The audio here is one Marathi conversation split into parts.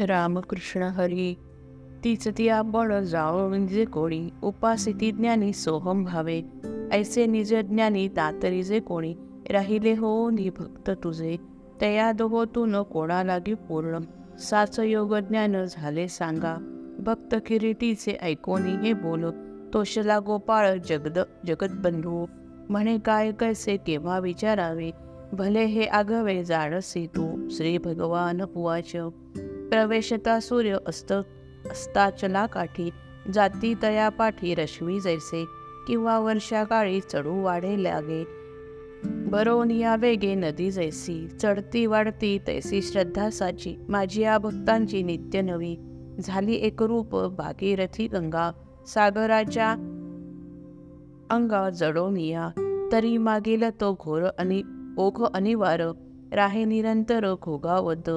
रामकृष्ण हरी तीच ती आपण जाळून जे कोणी उपासिती ज्ञानी सोहम भावे ऐसे निज ज्ञानी दातरी जे कोणी राहिले हो नि भक्त तुझे तया दोहो तू न कोणा लागी पूर्ण. साच योग ज्ञान झाले सांगा भक्त किरीटीचे ऐकोनी हे बोल तोषला गोपाळ जगद जगतबंधू. म्हणे काय कैसे केव्हा विचारावे भले हे आगवे जाणसे तू श्री भगवान उवाच प्रवेशता सूर्य अस्त अस्ताचला काठी जाती तया पाठी रश्मी जैसे किंवा वर्षाकाळी चढू वाढे लागे. बरोनिया वेगे नदी जैसी चढती वाढती तैसी श्रद्धा साची माझी या भक्तांची नित्य नवी. झाली एक रूप भागीरथी गंगा सागराच्या अंगा जडोनिया तरी मागील तो घोर आणि ओघ अनिवार राहे निरंतर घोगावत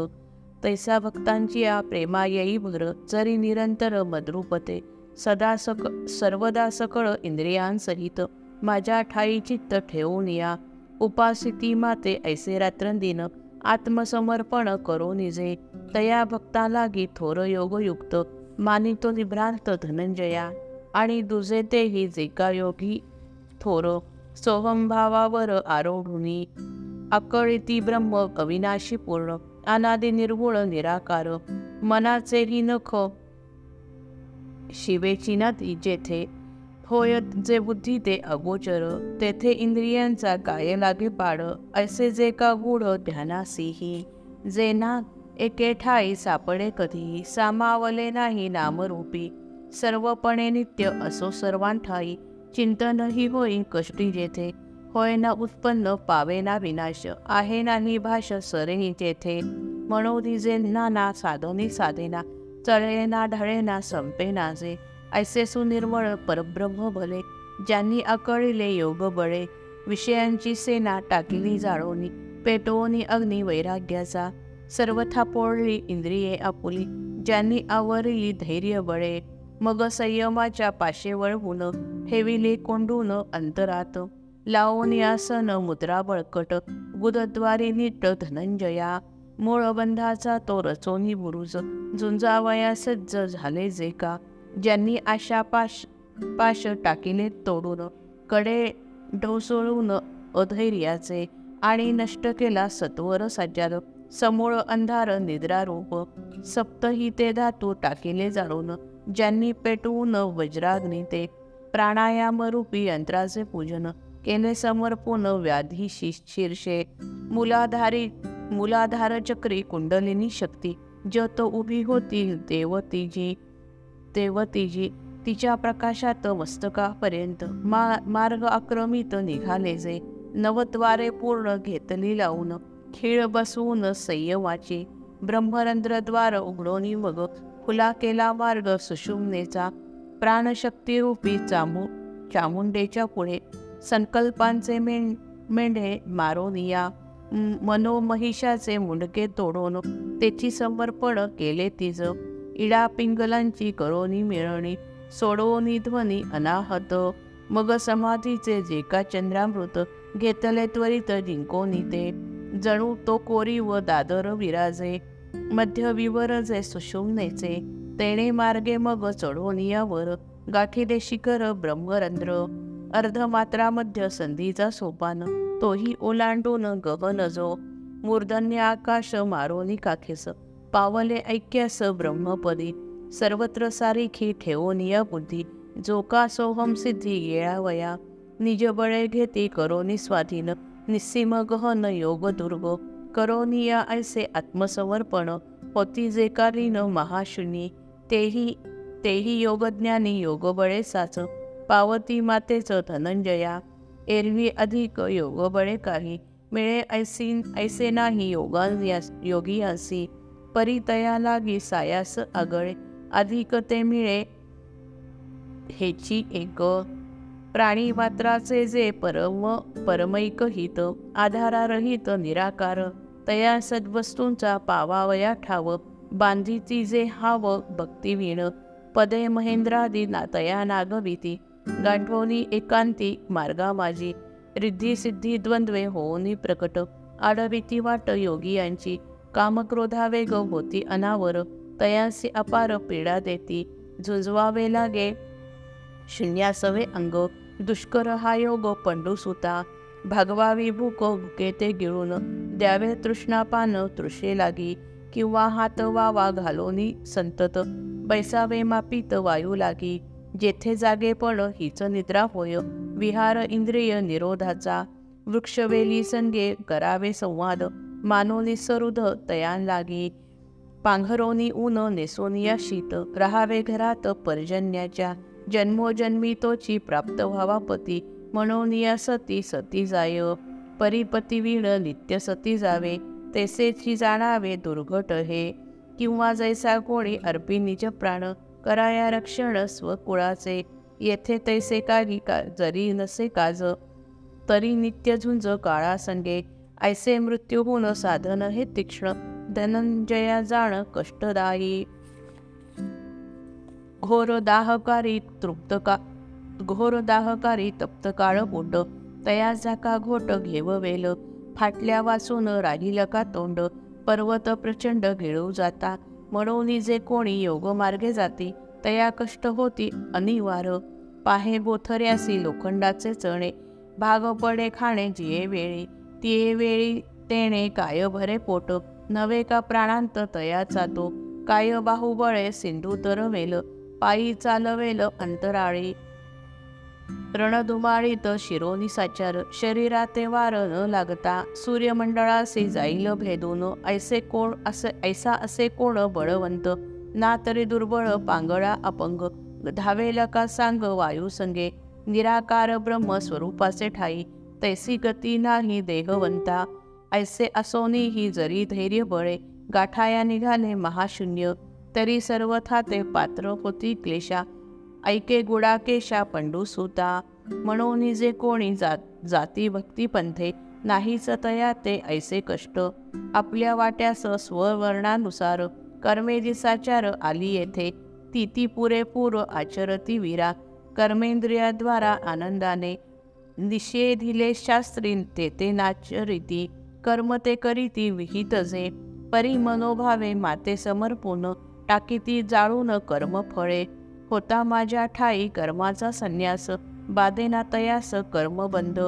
तैसा भक्तांची या प्रेमा येई भर जरी निरंतर मद्रुपते. सदा सक सर्वदा सकळ इंद्रियांसहित माझ्या ठाई चित्त ठेवून या. उपासिती माते ऐसे रात्रंदिन आत्मसमर्पण करो निजे. तया भक्ता लागी थोर योगयुक्त मानितो निभ्रांत धनंजया. आणि दुजे तेही जे का योगी थोर सोहमभावावर आरोढुनी. अकळिती ब्रह्म अविनाशी पूर्ण अनादि निर्गुण निराकार मनाचेही नख. शिवेची नदी जेथे होय जे बुद्धी ते अगोचर तेथे इंद्रियांचा काय लागे पाड असे जे का गूढ ध्यानासीही जे ना एके ठाई सापडे कधी सामावले नाही नामरूपी सर्वपणे नित्य असो सर्वांठाई चिंतनही होई कष्टी जेथे होय ना उत्पन्न पावे ना विनाश. आहे नाही भाष सरेही तेथे मनोदिजे ना नाना साधनी साधेना. चळे ना ढळे ना संपे नाजे ऐसे सुनिर्मळ परब्रह्म भले. ज्यांनी अकळिले योग बळे. विषयांची सेना टाकिली जाळोनी. पेटवणी अग्नी वैराग्याचा. सर्वथा पोळली इंद्रिये आपुली. ज्यांनी आवरली धैर्य बळे. मग संयमाच्या पाशे वळवून ठेविले कोंडून अंतरात. लावून यासन मुद्रा बळकट गुदद्वारी नीट धनंजया. मूळ बंधाचा तो रचोनी बुरुज झुंजावया सज्ज झाले जे का. ज्यांनी आशा पाश पाश टाकिले तोडून कडे ढोसळून अधैर्याचे आणि नष्ट केला सत्वर सज्जार समूळ अंधार निद्रारूप सप्तही ते धातू टाकिले जाळून ज्यांनी पेटवून वज्राग्नी ते प्राणायाम रूपी यंत्राचे पूजन केले समर्पून व्याधी शीर्षे मुलाधारी मुलाधार चक्री कुंडलिनी शक्ती. जत उभी होती देवतीजी देवतीजी तिच्या प्रकाशात मस्तकापर्यंत मा मार्ग आक्रमित निघाले जे. नवद्वारे पूर्ण घेतली लावून खीळ बसवून संयमाची. ब्रह्मरंध्रद्वार उघडोनी मग खुला केला मार्ग सुषुम्नेचा प्राणशक्तीरूपी चामू चामुंडेच्या पुढे संकल्पांचे में मेंढे मारोनिया मनोमहिषाचे मुंडके तोडून त्याची समर्पण केले तिज. इडा पिंगलांची करोनी मिळणी सोडवणी ध्वनी अनाहत. मग समाधीचे जे का चंद्रामृत घेतले त्वरित जिंकोनी ते. जणू तो कोरी व दादर विराजे मध्य विवरजे सुषुम्नेचे तेणे मार्गे मग चढोनियावर गाठीले शिखर ब्रह्मरंध्र. अर्धमात्रामध्य संधीचा सोपान. तोही ओलांडून गवन जो. मूर्धन्य आकाश मारोनी काखेस. पावले ऐक्यास ब्रह्मपदी. सर्वत्र सारिखी ठेवोनिया बुद्धी. जो का सोहम सिद्धी येळावया. निज बळे घेती करोनी स्वाधीन. निस्सीम गहन योग दुर्ग. करोनिया ऐसे आत्मसमर्पण. होती जे कालीन महाशून्य. तेही तेही योगज्ञानी योगबळे साच. पावती मातेचं धनंजया. एरवी अधिक योगबळे काही. मिळे ऐसीन ऐसे नाही योगी योगियांसी. परितया लागी सायास आगळे. अधिक ते मिळे हेची एक. प्राणी मात्राचे जे परम परमैक हित आधारारहित निराकार. तया सद्वस्तूंचा पावावया ठाव. बांधीची जे हाव भक्तिवीण. पदे महेंद्रादी ना तया नागविती गांठवणी एकांती मार्गामाजी रिद्धी सिद्धी द्वंद्वे होऊनी प्रकट. आडविती वाट योगी यांची. कामक्रोधावेग होती अनावर. तयासी अपार पीडा देती. झुंजवावे लागे. शून्यासवे अंग. दुष्कर हा योग पंडुसुता भागवावी भूक भुके ते गिळून. द्यावे तृष्णापान तृषे लागी. किंवा हात वावा घालोनी संतत. बैसावे मापित वायू लागी. जेथे जागेपण हीच निद्रा होय. विहार इंद्रिय निरोधाचा. वृक्षवेली संगे करावे संवाद. मानोली सरुध तयान लागी. पांघरोनी ऊन नेसोनिया शीत राहावे घरात पर्जन्याच्या. जन्मोजन्मी तोची प्राप्त व्हावा पती. मनोनिया सती सती जाय. परिपती वीण नित्य सती जावे. तेसेची जाणावे दुर्घट हे. किंवा जैसा कोणी अर्पी निज प्राण. कराया रक्षण स्वकुळाचे. येथे तैसे काही का जरी नसे काज तरी नित्य झुंज काळा संगे. ऐसे मृत्यू होऊन साधन हे तीक्ष्ण धनंजया जाण कष्टदायी. घोर दाहकारी तृप्त का घोर दाहकारी तप्त काळ पोट. तया झाका घोट घेव वेल फाटल्या वाचून राहिल का तोंड पर्वत प्रचंड घेळू जाता. म्हणून जे कोणी योगमार्गे जाती तया कष्ट होती अनिवार पाहे बोथऱ्यासी लोखंडाचे चणे भाग पडे खाणे जिये वेळी तिये वेळी तेणे काय भरे पोट नवे का प्राणांत तयाचा तो काय बाहुबळे सिंधू तरवेल पायी चालवेल अंतराळी. रणधुमाळीत शिरोनी साचार शरीराते वार न लागता सूर्यमंडळासे जाईल भेदून ऐसे कोण असे ऐसा असे कोण बळवंत? ना तरी दुर्बळ पांगळा अपंग धावेल का सांग वायू संगे निराकार ब्रह्म स्वरूपाचे ठाई तैसी गती नाही देहवंता. ऐसे असोनी ही जरी धैर्य बळे गाठाया निघाले महाशून्य तरी सर्वथा ते पात्र होती क्लेशा. ऐके गुडाकेशा पंडू सुता. म्हणून जे कोणी जात जाती भक्ती पंथे नाहीच तया ते ऐसे कष्ट. आपल्या वाट्यास स्ववर्णानुसार कर्मे दिसाचार आली येथे. ती ती पुरेपूर आचरती वीरा कर्मेंद्रियाद्वारा आनंदाने. निषेधिले शास्त्री ते ते नाचरिती कर्म ते करीती विहित जे. परी मनोभावे माते समर्पून टाकीती जाळून कर्म फळे. होता माझ्या ठाई कर्माचा संन्यास. बादेना तयास कर्मबंध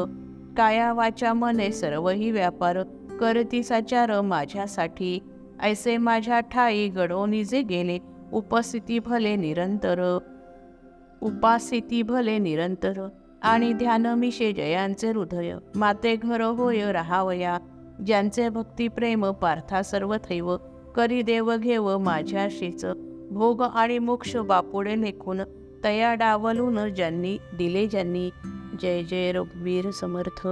काया वाचा मने सर्वही व्यापार. करतीसाचार माझ्यासाठी. ऐसे माझ्या ठाई घडवणी जे गेले. उपस्थिती भले निरंतर. उपासिती भले निरंतर. आणि ध्यान मिशे जयांचे हृदय. माते घर होय राहावया. ज्यांचे भक्ती प्रेम पार्था सर्व थैव करी देव घेव माझ्याशीच. भोग आणि मोक्ष बापुडे नेकून तया डावलून ज्यांनी दिले ज्यांनी. जय जय रघुवीर समर्थ.